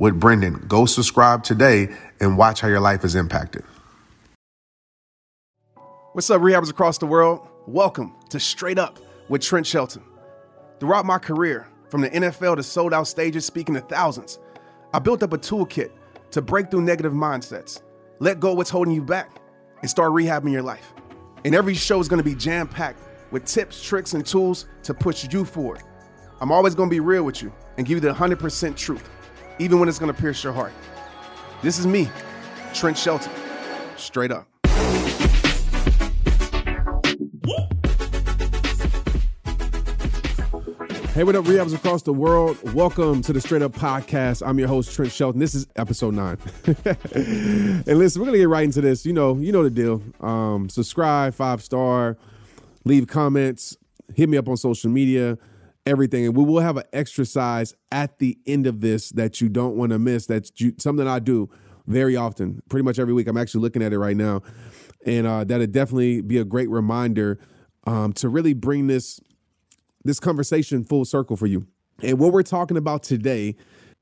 with Brendon. Go subscribe today and watch how your life is impacted. What's up, rehabbers across the world? Welcome to Straight Up with Trent Shelton. Throughout my career, from the NFL to sold out stages speaking to thousands, I built up a toolkit to break through negative mindsets, let go what's holding you back, and start rehabbing your life. And every show is gonna be jam packed with tips, tricks, and tools to push you forward. I'm always gonna be real with you and give you the 100% truth even when it's going to pierce your heart. This is me, Trent Shelton, straight up. Hey, what up, rehabs across the world? Welcome to the Straight Up Podcast. I'm your host, Trent Shelton. This is episode nine. and listen, we're gonna get right into this. You know, you know the deal. Um, subscribe, five star, leave comments, hit me up on social media everything. And we will have an exercise at the end of this that you don't want to miss. That's something I do very often, pretty much every week. I'm actually looking at it right now. And uh, that'd definitely be a great reminder um, to really bring this this conversation full circle for you. And what we're talking about today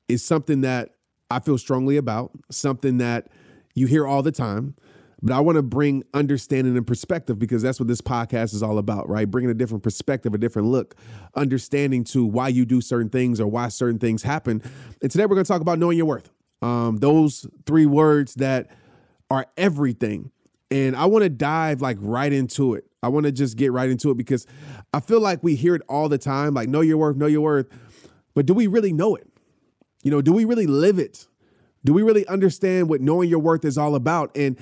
is something that I feel strongly about, something that you hear all the time, but I want to bring understanding and perspective because that's what this podcast is all about, right? Bringing a different perspective, a different look, understanding to why you do certain things or why certain things happen. And today we're going to talk about knowing your worth. Um, those three words that are everything. And I want to dive like right into it. I want to just get right into it because I feel like we hear it all the time like, know your worth, know your worth. But do we really know it? You know, do we really live it? Do we really understand what knowing your worth is all about? And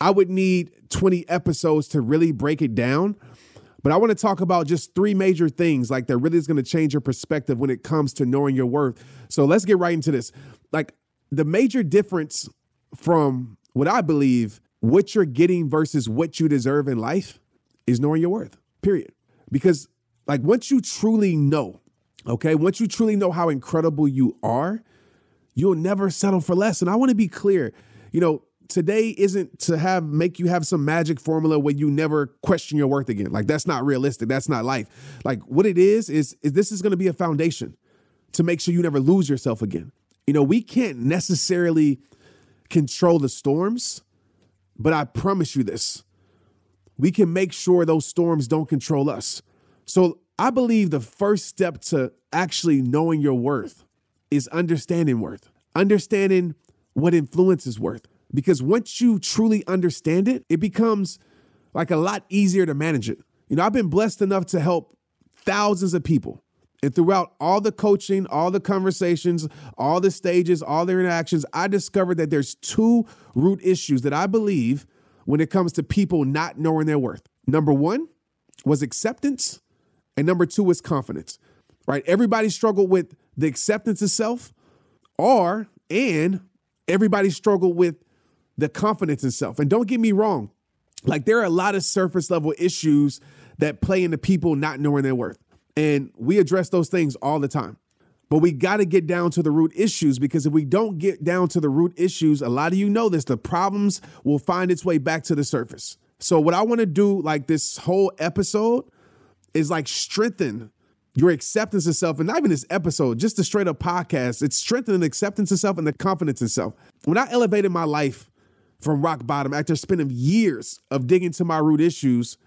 I would need 20 episodes to really break it down. But I want to talk about just three major things like that really is going to change your perspective when it comes to knowing your worth. So let's get right into this. Like the major difference from what I believe what you're getting versus what you deserve in life is knowing your worth. Period. Because like once you truly know, okay, once you truly know how incredible you are, you'll never settle for less. And I want to be clear, you know, today isn't to have make you have some magic formula where you never question your worth again. Like that's not realistic. That's not life. Like what it is is is this is going to be a foundation to make sure you never lose yourself again. You know, we can't necessarily control the storms, but I promise you this. We can make sure those storms don't control us. So, I believe the first step to actually knowing your worth is understanding worth. Understanding what influence is worth because once you truly understand it, it becomes like a lot easier to manage it. You know, I've been blessed enough to help thousands of people. And throughout all the coaching, all the conversations, all the stages, all their interactions, I discovered that there's two root issues that I believe when it comes to people not knowing their worth. Number one was acceptance, and number two was confidence. Right? Everybody struggled with the acceptance of self, or and everybody struggled with the confidence in self. And don't get me wrong, like there are a lot of surface level issues that play into people not knowing their worth. And we address those things all the time. But we got to get down to the root issues because if we don't get down to the root issues, a lot of you know this, the problems will find its way back to the surface. So, what I want to do, like this whole episode, is like strengthen your acceptance of self, and not even this episode, just the straight up podcast. It's strengthening acceptance of self and the confidence in self. When I elevated my life from rock bottom after spending years of digging to my root issues,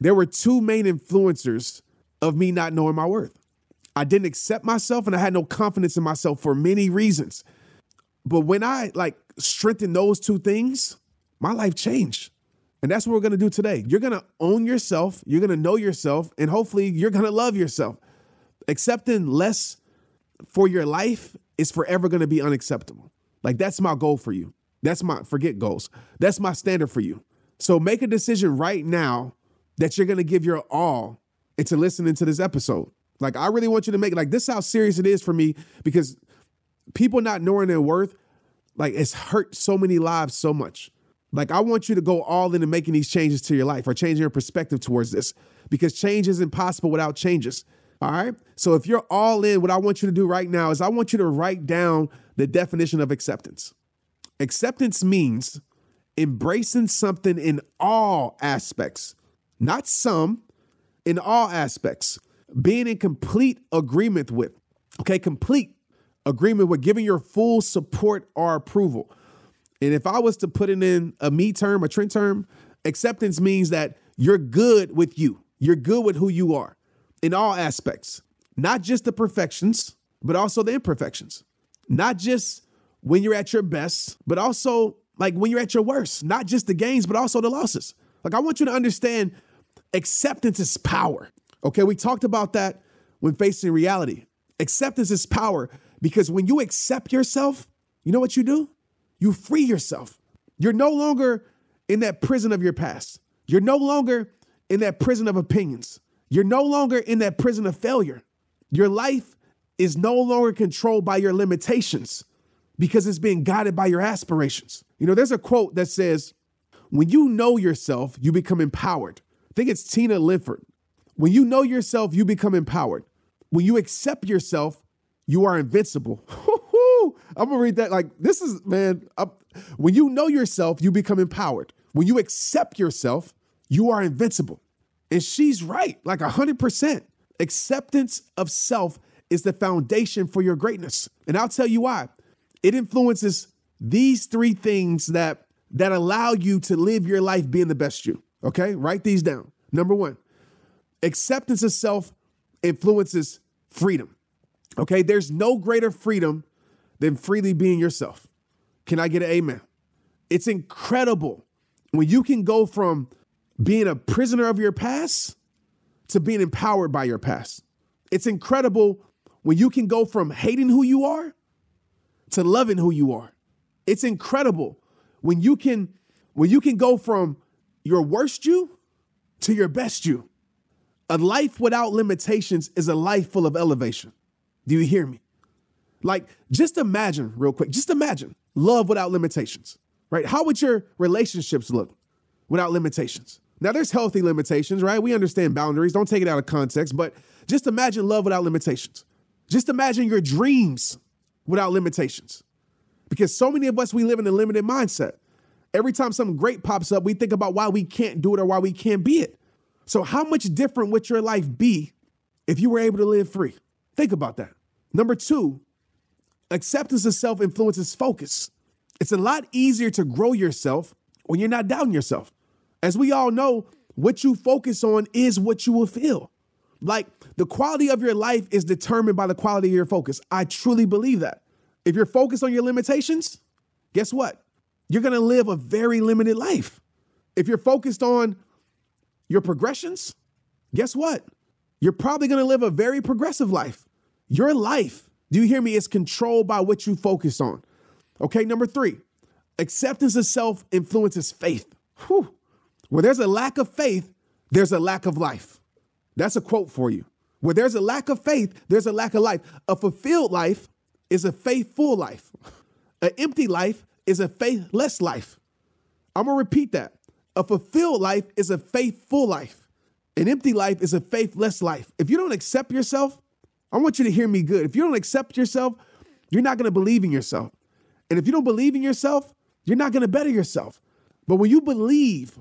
there were two main influencers of me not knowing my worth. I didn't accept myself and I had no confidence in myself for many reasons. But when I like strengthened those two things, my life changed. And that's what we're gonna do today. You're gonna own yourself, you're gonna know yourself, and hopefully you're gonna love yourself. Accepting less for your life is forever gonna be unacceptable. Like that's my goal for you. That's my forget goals. That's my standard for you. So make a decision right now that you're gonna give your all into listening to this episode. Like I really want you to make like this is how serious it is for me because people not knowing their worth, like it's hurt so many lives so much. Like I want you to go all into making these changes to your life or changing your perspective towards this because change is impossible without changes. All right. So if you're all in, what I want you to do right now is I want you to write down the definition of acceptance. Acceptance means embracing something in all aspects, not some, in all aspects, being in complete agreement with, okay, complete agreement with giving your full support or approval. And if I was to put it in a me term, a Trent term, acceptance means that you're good with you. You're good with who you are in all aspects, not just the perfections, but also the imperfections. Not just when you're at your best, but also like when you're at your worst, not just the gains, but also the losses. Like I want you to understand acceptance is power. Okay, we talked about that when facing reality. Acceptance is power because when you accept yourself, you know what you do? You free yourself. You're no longer in that prison of your past. You're no longer in that prison of opinions. You're no longer in that prison of failure. Your life is no longer controlled by your limitations because it's being guided by your aspirations. You know, there's a quote that says, When you know yourself, you become empowered. I think it's Tina Lifford. When you know yourself, you become empowered. When you accept yourself, you are invincible. I'm gonna read that like this is man. I'm, when you know yourself, you become empowered. When you accept yourself, you are invincible. And she's right, like hundred percent. Acceptance of self is the foundation for your greatness, and I'll tell you why. It influences these three things that that allow you to live your life being the best you. Okay, write these down. Number one, acceptance of self influences freedom. Okay, there's no greater freedom than freely being yourself. Can I get an amen? It's incredible when you can go from being a prisoner of your past to being empowered by your past. It's incredible when you can go from hating who you are to loving who you are. It's incredible when you can when you can go from your worst you to your best you. A life without limitations is a life full of elevation. Do you hear me? Like, just imagine, real quick, just imagine love without limitations, right? How would your relationships look without limitations? Now, there's healthy limitations, right? We understand boundaries. Don't take it out of context, but just imagine love without limitations. Just imagine your dreams without limitations. Because so many of us, we live in a limited mindset. Every time something great pops up, we think about why we can't do it or why we can't be it. So, how much different would your life be if you were able to live free? Think about that. Number two, acceptance of self influences focus. It's a lot easier to grow yourself when you're not doubting yourself. As we all know, what you focus on is what you will feel. Like the quality of your life is determined by the quality of your focus. I truly believe that. If you're focused on your limitations, guess what? You're gonna live a very limited life. If you're focused on your progressions, guess what? You're probably gonna live a very progressive life. Your life, do you hear me, is controlled by what you focus on. Okay, number three, acceptance of self influences faith. Whew. Where there's a lack of faith, there's a lack of life. That's a quote for you. Where there's a lack of faith, there's a lack of life. A fulfilled life is a faithful life. An empty life is a faithless life. I'm gonna repeat that. A fulfilled life is a faithful life. An empty life is a faithless life. If you don't accept yourself, I want you to hear me good. If you don't accept yourself, you're not gonna believe in yourself. And if you don't believe in yourself, you're not gonna better yourself. But when you believe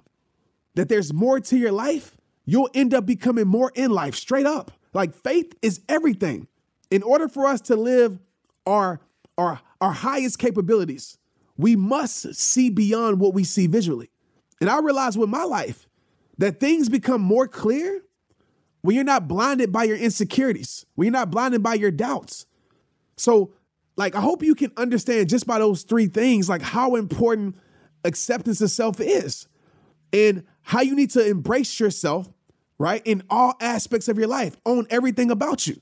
that there's more to your life, you'll end up becoming more in life, straight up. Like faith is everything. In order for us to live our, our, our highest capabilities, we must see beyond what we see visually. And I realize with my life that things become more clear when you're not blinded by your insecurities, when you're not blinded by your doubts. So Like, I hope you can understand just by those three things, like how important acceptance of self is and how you need to embrace yourself, right? In all aspects of your life, own everything about you.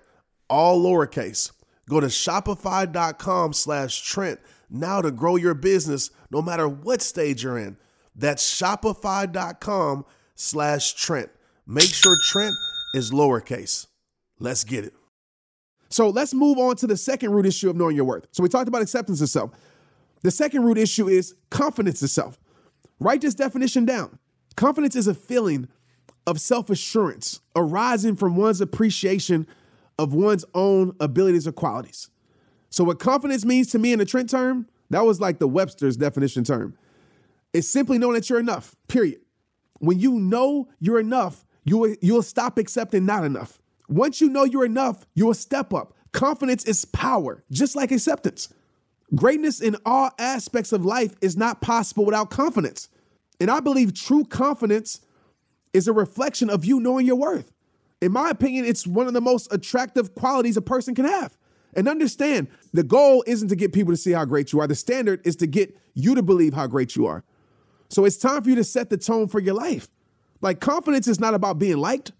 all lowercase. Go to shopify.com slash Trent now to grow your business no matter what stage you're in. That's shopify.com slash Trent. Make sure Trent is lowercase. Let's get it. So let's move on to the second root issue of knowing your worth. So we talked about acceptance of self. The second root issue is confidence of self. Write this definition down. Confidence is a feeling of self assurance arising from one's appreciation of one's own abilities or qualities. So, what confidence means to me in the Trent term, that was like the Webster's definition term. It's simply knowing that you're enough, period. When you know you're enough, you will, you'll stop accepting not enough. Once you know you're enough, you will step up. Confidence is power, just like acceptance. Greatness in all aspects of life is not possible without confidence. And I believe true confidence is a reflection of you knowing your worth. In my opinion, it's one of the most attractive qualities a person can have. And understand, the goal isn't to get people to see how great you are. The standard is to get you to believe how great you are. So it's time for you to set the tone for your life. Like confidence is not about being liked.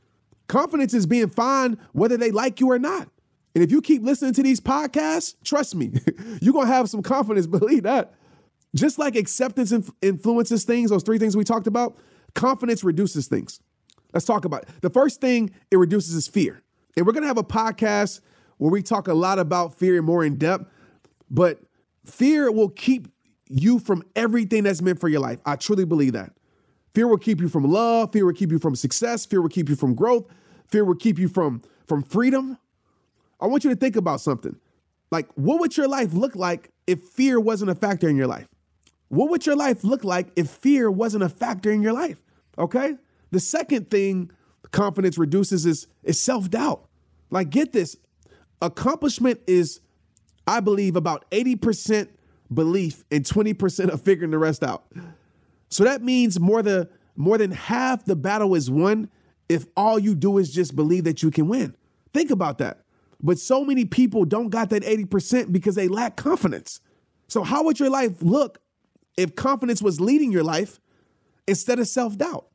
Confidence is being fine whether they like you or not. And if you keep listening to these podcasts, trust me, you're going to have some confidence, believe that. Just like acceptance inf- influences things, those three things we talked about, confidence reduces things. Let's talk about it. The first thing it reduces is fear. And we're going to have a podcast where we talk a lot about fear more in depth, but fear will keep you from everything that's meant for your life. I truly believe that. Fear will keep you from love. Fear will keep you from success. Fear will keep you from growth. Fear will keep you from, from freedom. I want you to think about something. Like, what would your life look like if fear wasn't a factor in your life? What would your life look like if fear wasn't a factor in your life? Okay. The second thing confidence reduces is, is self doubt. Like, get this accomplishment is, I believe, about 80% belief and 20% of figuring the rest out. So that means more than more than half the battle is won if all you do is just believe that you can win. Think about that. But so many people don't got that 80% because they lack confidence. So how would your life look if confidence was leading your life instead of self-doubt?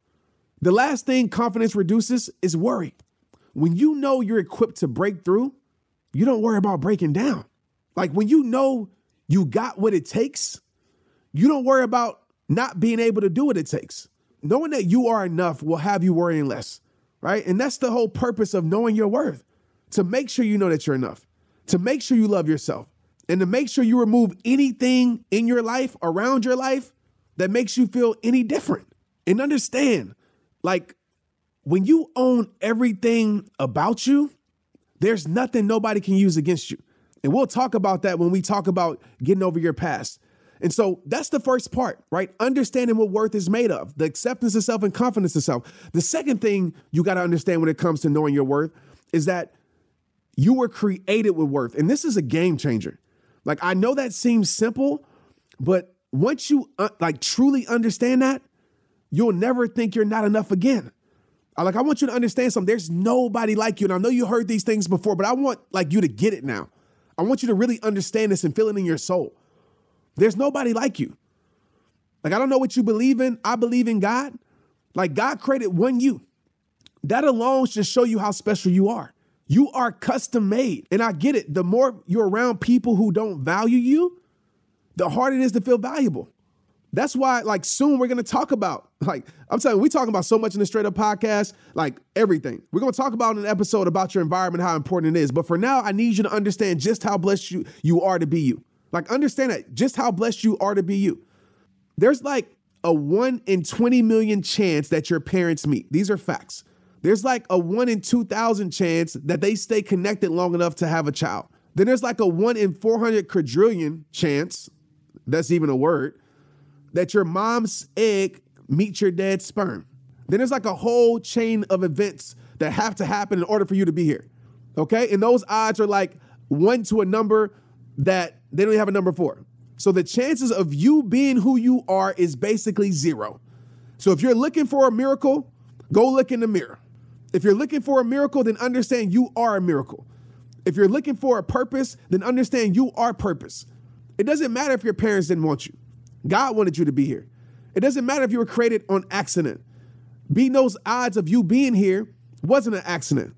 The last thing confidence reduces is worry. When you know you're equipped to break through, you don't worry about breaking down. Like when you know you got what it takes, you don't worry about not being able to do what it takes. Knowing that you are enough will have you worrying less, right? And that's the whole purpose of knowing your worth to make sure you know that you're enough, to make sure you love yourself, and to make sure you remove anything in your life, around your life, that makes you feel any different. And understand, like, when you own everything about you, there's nothing nobody can use against you. And we'll talk about that when we talk about getting over your past. And so that's the first part, right? Understanding what worth is made of, the acceptance of self and confidence of self. The second thing you got to understand when it comes to knowing your worth is that you were created with worth. And this is a game changer. Like, I know that seems simple, but once you uh, like truly understand that, you'll never think you're not enough again. I, like, I want you to understand something. There's nobody like you. And I know you heard these things before, but I want like you to get it now. I want you to really understand this and feel it in your soul. There's nobody like you. Like, I don't know what you believe in. I believe in God. Like, God created one you. That alone should show you how special you are. You are custom made. And I get it. The more you're around people who don't value you, the harder it is to feel valuable. That's why, like, soon we're gonna talk about, like, I'm telling you, we talking about so much in the Straight Up podcast, like everything. We're gonna talk about an episode about your environment, how important it is. But for now, I need you to understand just how blessed you you are to be you. Like, understand that just how blessed you are to be you. There's like a one in 20 million chance that your parents meet. These are facts. There's like a one in 2,000 chance that they stay connected long enough to have a child. Then there's like a one in 400 quadrillion chance, that's even a word, that your mom's egg meets your dad's sperm. Then there's like a whole chain of events that have to happen in order for you to be here. Okay? And those odds are like one to a number that they don't have a number for. So the chances of you being who you are is basically zero. So if you're looking for a miracle, go look in the mirror. If you're looking for a miracle, then understand you are a miracle. If you're looking for a purpose, then understand you are purpose. It doesn't matter if your parents didn't want you. God wanted you to be here. It doesn't matter if you were created on accident. Beating those odds of you being here wasn't an accident.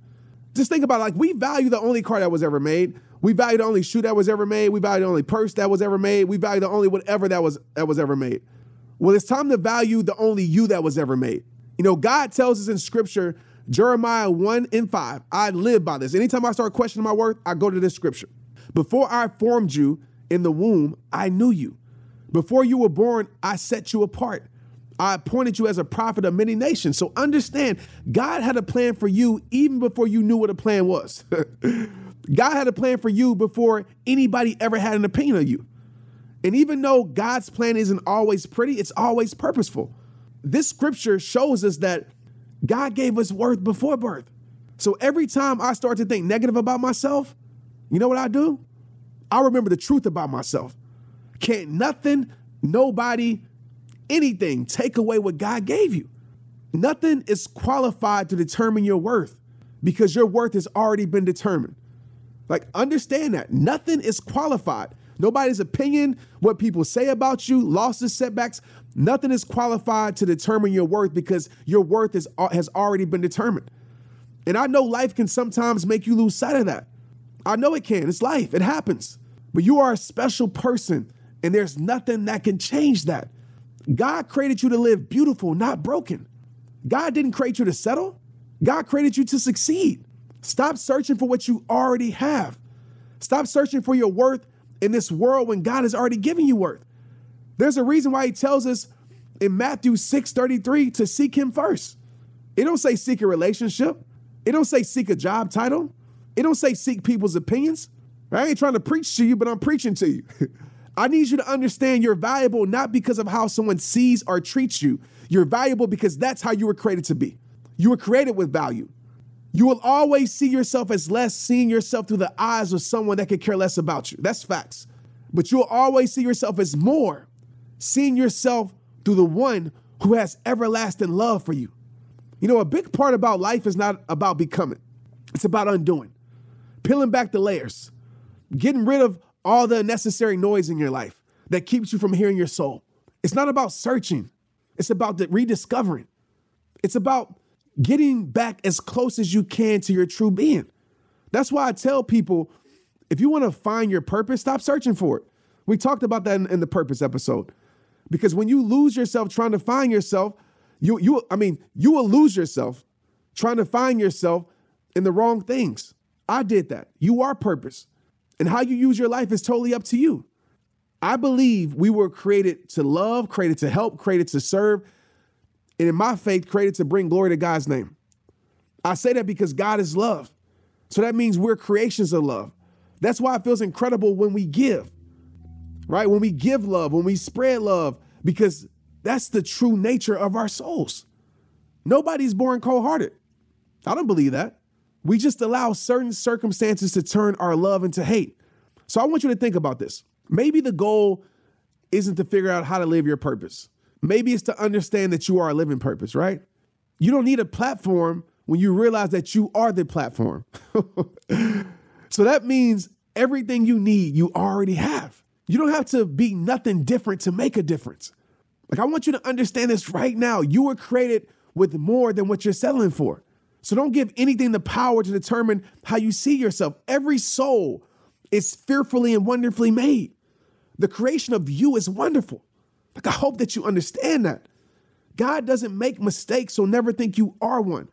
Just think about it, like we value the only car that was ever made. We value the only shoe that was ever made. We value the only purse that was ever made. We value the only whatever that was that was ever made. Well, it's time to value the only you that was ever made. You know, God tells us in scripture, Jeremiah 1 and 5. I live by this. Anytime I start questioning my worth, I go to this scripture. Before I formed you in the womb, I knew you. Before you were born, I set you apart. I appointed you as a prophet of many nations. So understand, God had a plan for you even before you knew what a plan was. God had a plan for you before anybody ever had an opinion of you. And even though God's plan isn't always pretty, it's always purposeful. This scripture shows us that God gave us worth before birth. So every time I start to think negative about myself, you know what I do? I remember the truth about myself. Can't nothing, nobody, anything take away what God gave you. Nothing is qualified to determine your worth because your worth has already been determined. Like, understand that. Nothing is qualified. Nobody's opinion, what people say about you, losses, setbacks, nothing is qualified to determine your worth because your worth is, uh, has already been determined. And I know life can sometimes make you lose sight of that. I know it can. It's life, it happens. But you are a special person, and there's nothing that can change that. God created you to live beautiful, not broken. God didn't create you to settle, God created you to succeed. Stop searching for what you already have. Stop searching for your worth in this world when God has already given you worth. There's a reason why he tells us in Matthew 6:33 to seek him first. It don't say seek a relationship. It don't say seek a job title. It don't say seek people's opinions. I ain't trying to preach to you, but I'm preaching to you. I need you to understand you're valuable not because of how someone sees or treats you. You're valuable because that's how you were created to be. You were created with value. You will always see yourself as less, seeing yourself through the eyes of someone that could care less about you. That's facts. But you'll always see yourself as more, seeing yourself through the one who has everlasting love for you. You know, a big part about life is not about becoming, it's about undoing, peeling back the layers, getting rid of all the unnecessary noise in your life that keeps you from hearing your soul. It's not about searching, it's about rediscovering. It's about getting back as close as you can to your true being. That's why I tell people If you want to find your purpose, stop searching for it. We talked about that in, in the purpose episode. Because when you lose yourself trying to find yourself, you you I mean, you will lose yourself trying to find yourself in the wrong things. I did that. You are purpose. And how you use your life is totally up to you. I believe we were created to love, created to help, created to serve, and in my faith, created to bring glory to God's name. I say that because God is love. So that means we're creations of love. That's why it feels incredible when we give, right? When we give love, when we spread love, because that's the true nature of our souls. Nobody's born cold hearted. I don't believe that. We just allow certain circumstances to turn our love into hate. So I want you to think about this. Maybe the goal isn't to figure out how to live your purpose. Maybe it's to understand that you are a living purpose, right? You don't need a platform when you realize that you are the platform. so that means everything you need, you already have. You don't have to be nothing different to make a difference. Like, I want you to understand this right now. You were created with more than what you're settling for. So don't give anything the power to determine how you see yourself. Every soul is fearfully and wonderfully made. The creation of you is wonderful. Like, I hope that you understand that. God doesn't make mistakes, so never think you are one.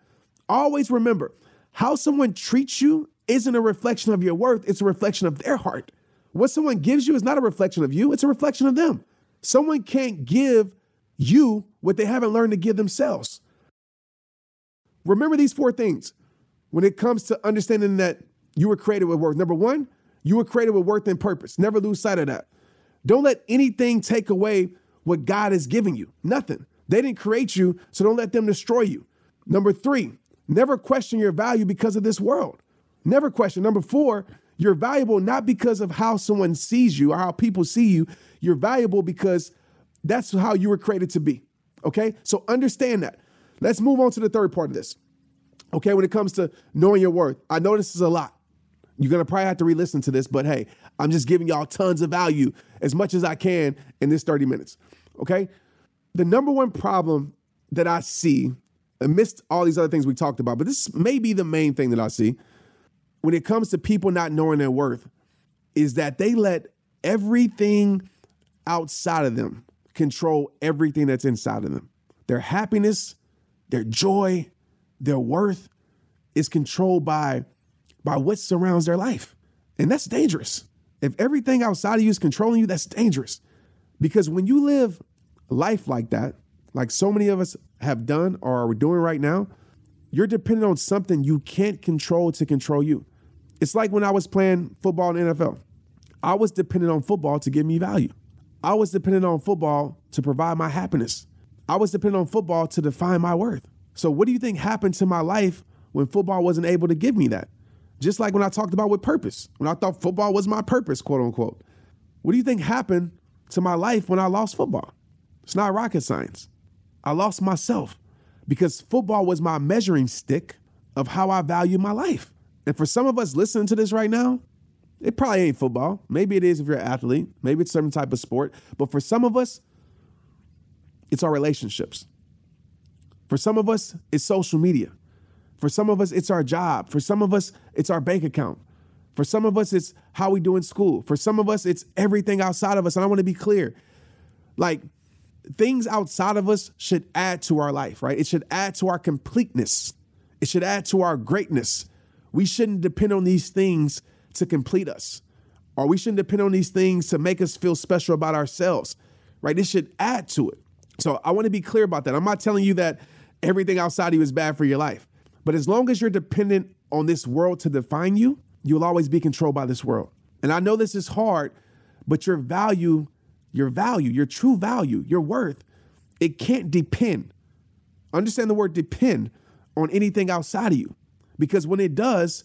Always remember how someone treats you isn't a reflection of your worth, it's a reflection of their heart. What someone gives you is not a reflection of you, it's a reflection of them. Someone can't give you what they haven't learned to give themselves. Remember these four things when it comes to understanding that you were created with worth. Number one, you were created with worth and purpose. Never lose sight of that. Don't let anything take away what God has given you. Nothing. They didn't create you, so don't let them destroy you. Number three, never question your value because of this world. Never question. Number four, you're valuable not because of how someone sees you or how people see you. You're valuable because that's how you were created to be. Okay? So understand that. Let's move on to the third part of this. Okay, when it comes to knowing your worth, I know this is a lot. You're gonna probably have to re-listen to this, but hey, I'm just giving y'all tons of value as much as I can in this 30 minutes. Okay. The number one problem that I see, amidst all these other things we talked about, but this may be the main thing that I see when it comes to people not knowing their worth, is that they let everything outside of them control everything that's inside of them. Their happiness, their joy, their worth is controlled by by what surrounds their life. And that's dangerous. If everything outside of you is controlling you, that's dangerous. Because when you live life like that, like so many of us have done or are doing right now, you're dependent on something you can't control to control you. It's like when I was playing football in NFL. I was dependent on football to give me value. I was dependent on football to provide my happiness. I was dependent on football to define my worth. So, what do you think happened to my life when football wasn't able to give me that? Just like when I talked about with purpose, when I thought football was my purpose, quote unquote. What do you think happened to my life when I lost football? It's not rocket science. I lost myself because football was my measuring stick of how I value my life. And for some of us listening to this right now, it probably ain't football. Maybe it is if you're an athlete, maybe it's some type of sport. But for some of us, it's our relationships. For some of us, it's social media. For some of us, it's our job. For some of us, it's our bank account. For some of us, it's how we do in school. For some of us, it's everything outside of us. And I want to be clear like, things outside of us should add to our life, right? It should add to our completeness, it should add to our greatness. We shouldn't depend on these things to complete us, or we shouldn't depend on these things to make us feel special about ourselves, right? It should add to it. So I want to be clear about that. I'm not telling you that everything outside of you is bad for your life. But as long as you're dependent on this world to define you, you'll always be controlled by this world. And I know this is hard, but your value, your value, your true value, your worth, it can't depend. Understand the word depend on anything outside of you. Because when it does,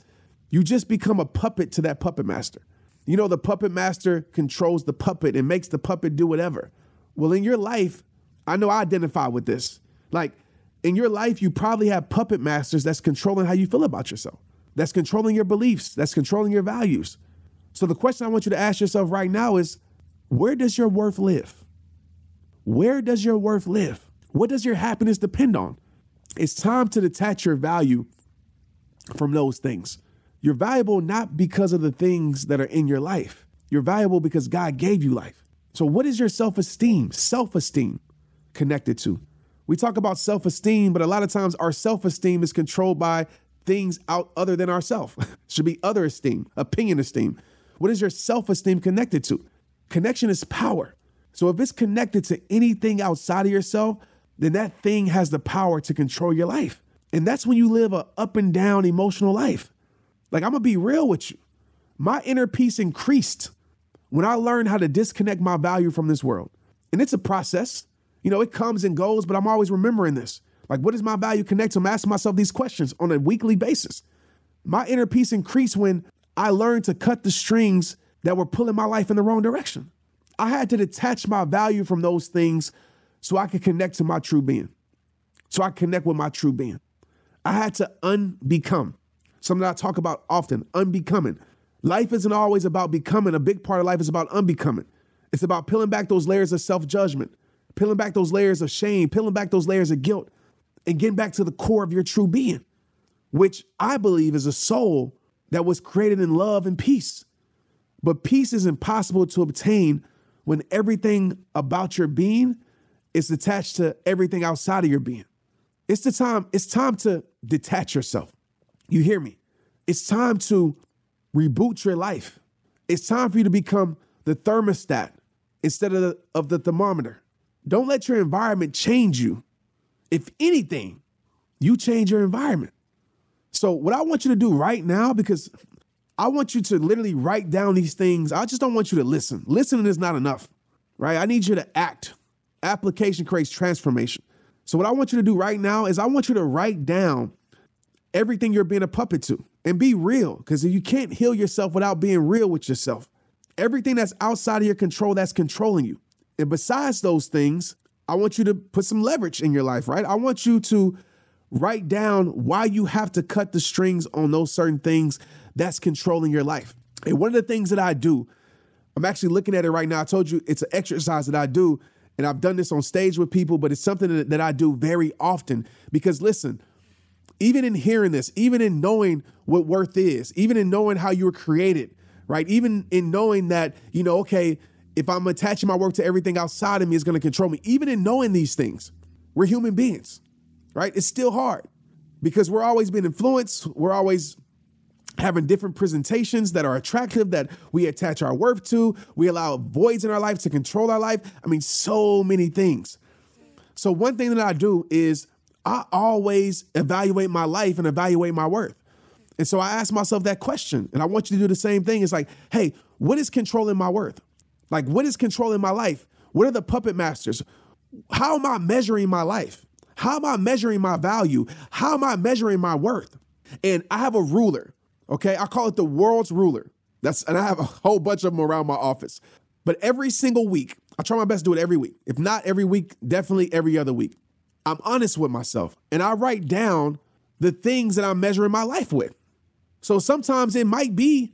you just become a puppet to that puppet master. You know, the puppet master controls the puppet and makes the puppet do whatever. Well, in your life, I know I identify with this. Like, in your life, you probably have puppet masters that's controlling how you feel about yourself, that's controlling your beliefs, that's controlling your values. So the question I want you to ask yourself right now is where does your worth live? Where does your worth live? What does your happiness depend on? It's time to detach your value from those things. You're valuable not because of the things that are in your life. You're valuable because God gave you life. So, what is your self esteem, self esteem connected to? We talk about self esteem, but a lot of times our self esteem is controlled by things out other than ourself. Should be other esteem, opinion esteem. What is your self esteem connected to? Connection is power. So, if it's connected to anything outside of yourself, then that thing has the power to control your life. And that's when you live a up and down emotional life. Like, I'm gonna be real with you. My inner peace increased when I learned how to disconnect my value from this world. And it's a process. You know, it comes and goes, but I'm always remembering this. Like, what is my value connect? To? I'm asking myself these questions on a weekly basis. My inner peace increased when I learned to cut the strings that were pulling my life in the wrong direction. I had to detach my value from those things so I could connect to my true being. So I connect with my true being. I had to unbecome. Something I talk about often, unbecoming. Life isn't always about becoming. A big part of life is about unbecoming. It's about peeling back those layers of self judgment, peeling back those layers of shame, peeling back those layers of guilt, and getting back to the core of your true being, which I believe is a soul that was created in love and peace. But peace is impossible to obtain when everything about your being is attached to everything outside of your being. It's the time, it's time to detach yourself. You hear me? It's time to reboot your life. It's time for you to become the thermostat instead of the, of the thermometer. Don't let your environment change you. If anything, you change your environment. So, what I want you to do right now, because I want you to literally write down these things, I just don't want you to listen. Listening is not enough, right? I need you to act. Application creates transformation. So, what I want you to do right now is I want you to write down everything you're being a puppet to and be real because you can't heal yourself without being real with yourself. Everything that's outside of your control that's controlling you. And besides those things, I want you to put some leverage in your life, right? I want you to write down why you have to cut the strings on those certain things that's controlling your life. And one of the things that I do, I'm actually looking at it right now. I told you it's an exercise that I do, and I've done this on stage with people, but it's something that, I do very often because listen, even in hearing this, even in knowing what worth is, even in knowing how you were created, right? Even in knowing that, you know, okay, if I'm attaching my work to everything outside of me, it's going to control me. Even in knowing these things, we're human beings, right? It's still hard because we're always being influenced. We're always having different presentations that are attractive that we attach our worth to. We allow voids in our life to control our life. I mean, so many things. So, one thing that I do is I always evaluate my life and evaluate my worth. And so I ask myself that question, and I want you to do the same thing. It's like, hey, what is controlling my worth? Like, what is controlling my life? What are the puppet masters? How am I measuring my life? How am I measuring my value? How am I measuring my worth? And I have a ruler, okay? I call it the world's ruler. That's and I have a whole bunch of them around my office. But every single week, I try my best to do it every week. If not every week, definitely every other week. I'm honest with myself and I write down the things that I'm measuring my life with. So sometimes it might be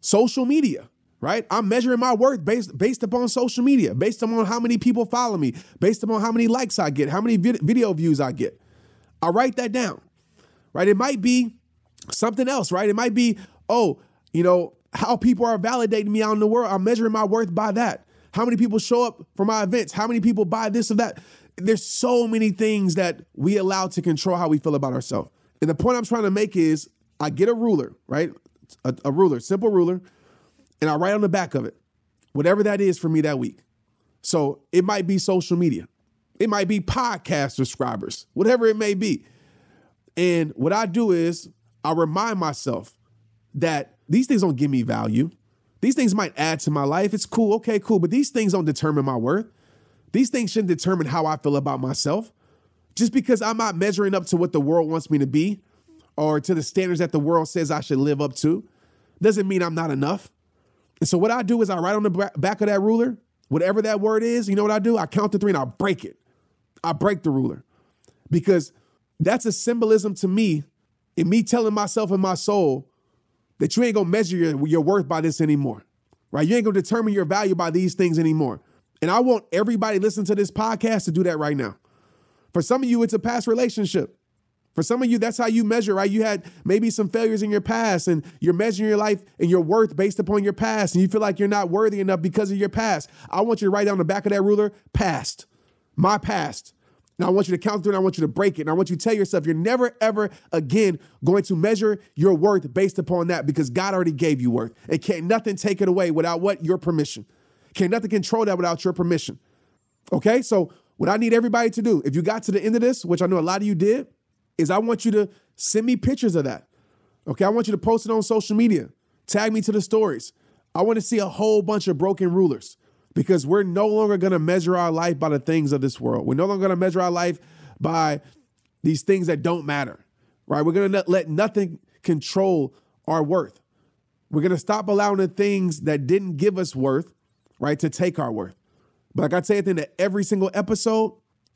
social media, right? I'm measuring my worth based based upon social media, based upon how many people follow me, based upon how many likes I get, how many vid- video views I get. I write that down, right? It might be something else, right? It might be, oh, you know, how people are validating me out in the world. I'm measuring my worth by that. How many people show up for my events? How many people buy this or that? there's so many things that we allow to control how we feel about ourselves. And the point I'm trying to make is I get a ruler, right? A, a, ruler, simple ruler, and I write on the back of it whatever that is for me that week. So it might be social media, it might be podcast subscribers, whatever it may be. And what I do is I remind myself that these things don't give me value. These things might add to my life. It's cool, okay, cool, but these things don't determine my worth. These things shouldn't determine how I feel about myself. Just because I'm not measuring up to what the world wants me to be or to the standards that the world says I should live up to doesn't mean I'm not enough. And so what I do is I write on the back of that ruler, whatever that word is, you know what I do? I count to three and I break it. I break the ruler because that's a symbolism to me in me telling myself and my soul that you ain't gonna measure your, your worth by this anymore, right? You ain't gonna determine your value by these things anymore. And I want everybody listening to this podcast to do that right now. For some of you, it's a past relationship. For some of you, that's how you measure, right? You had maybe some failures in your past and you're measuring your life and your worth based upon your past and you feel like you're not worthy enough because of your past. I want you to write down the back of that ruler, past, my past. Now I want you to count through and I want you to break it. And I want you to tell yourself you're never, ever again going to measure your worth based upon that because God already gave you worth. And can't nothing take it away without what? Your permission. Can't nothing control that without your permission. Okay? So what I need everybody to do, if you got to the end of this, which I know a lot of you did, is I want you to send me pictures of that. Okay, I want you to post it on social media. Tag me to the stories. I want to see a whole bunch of broken rulers because we're no longer going to measure our life by the things of this world. We're no longer going to measure our life by these things that don't matter, right? We're going to let nothing control our worth. We're going to stop allowing the things that didn't give us worth, right, to take our worth. But like I say at the end of every single episode,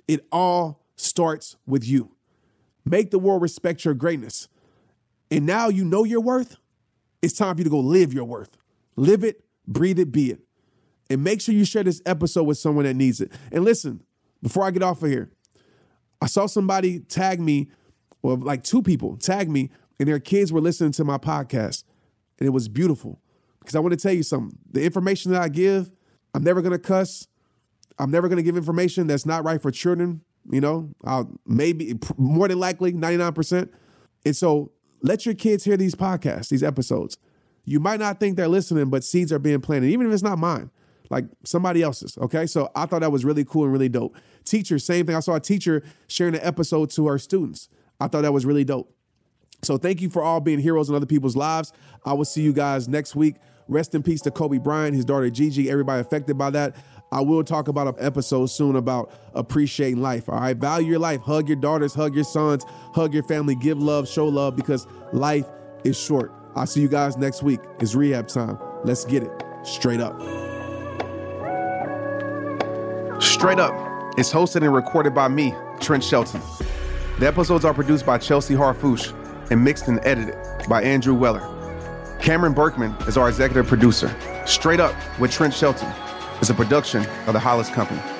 it all starts with you. Make the world respect your greatness. And now you know your worth. It's time for you to go live your worth. Live it, breathe it, be it. And make sure you share this episode with someone that needs it. And listen, before I get off of here, I saw somebody tag me, well, like two people tag me, and their kids were listening to my podcast. And it was beautiful because I want to tell you something. The information that I give, I'm never going to cuss. I'm never going to give information that's not right for children you know, I'll maybe more than likely 99%. And so let your kids hear these podcasts, these episodes. You might not think they're listening, but seeds are being planted, even if it's not mine, like somebody else's. Okay. So I thought that was really cool and really dope. Teachers, same thing. I saw a teacher sharing an episode to her students. I thought that was really dope. So thank you for all being heroes in other people's lives. I will see you guys next week. Rest in peace to Kobe Bryant, his daughter Gigi, everybody affected by that. I will talk about an episode soon about appreciating life. All right. Value your life. Hug your daughters, hug your sons, hug your family, give love, show love because life is short. I'll see you guys next week. It's rehab time. Let's get it straight up. Straight up. It's hosted and recorded by me, Trent Shelton. The episodes are produced by Chelsea Harfouche and mixed and edited by Andrew Weller. Cameron Berkman is our executive producer. Straight up with Trent Shelton is a production of the Hollis Company.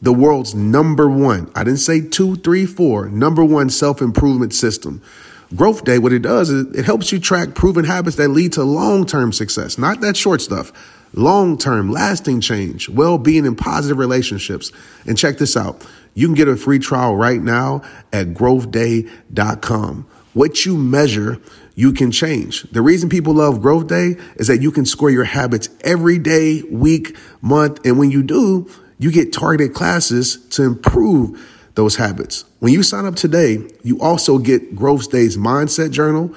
the world's number one, I didn't say two, three, four, number one self improvement system. Growth Day, what it does is it helps you track proven habits that lead to long term success, not that short stuff. Long term, lasting change, well being, and positive relationships. And check this out you can get a free trial right now at growthday.com. What you measure, you can change. The reason people love Growth Day is that you can score your habits every day, week, month. And when you do, you get targeted classes to improve those habits. When you sign up today, you also get Growth Day's mindset journal,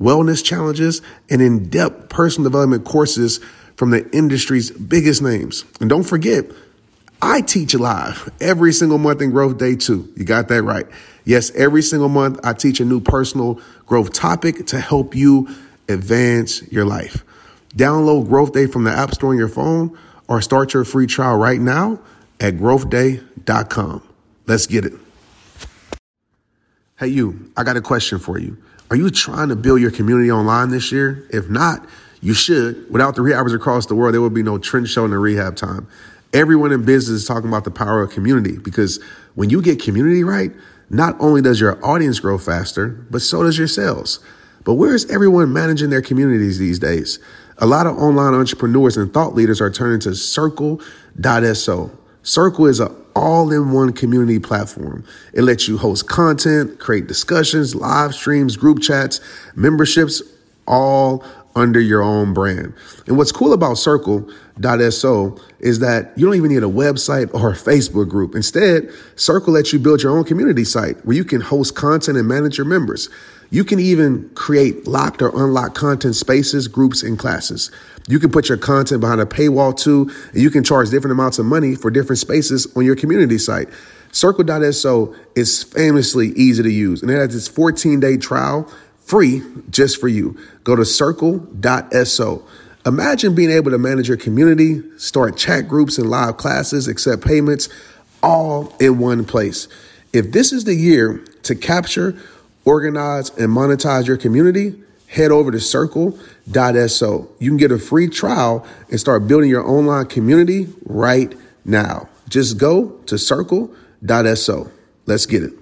wellness challenges, and in depth personal development courses from the industry's biggest names. And don't forget, I teach live every single month in Growth Day too. You got that right. Yes, every single month I teach a new personal growth topic to help you advance your life. Download Growth Day from the App Store on your phone or start your free trial right now at growthday.com. Let's get it. Hey, you, I got a question for you. Are you trying to build your community online this year? If not, you should. Without the rehabbers across the world, there would be no Trent Shelton the rehab time. Everyone in business is talking about the power of community because when you get community right, not only does your audience grow faster, but so does your sales. But where is everyone managing their communities these days? A lot of online entrepreneurs and thought leaders are turning to Circle.so. Circle is an all in one community platform. It lets you host content, create discussions, live streams, group chats, memberships, all under your own brand. And what's cool about Circle.so is that you don't even need a website or a Facebook group. Instead, Circle lets you build your own community site where you can host content and manage your members. You can even create locked or unlocked content spaces, groups, and classes. You can put your content behind a paywall too, and you can charge different amounts of money for different spaces on your community site. Circle.so is famously easy to use, and it has its 14 day trial free just for you. Go to circle.so. Imagine being able to manage your community, start chat groups and live classes, accept payments, all in one place. If this is the year to capture, organize, and monetize your community, head over to circle.so. You can get a free trial and start building your online community right now. Just go to circle.so. Let's get it.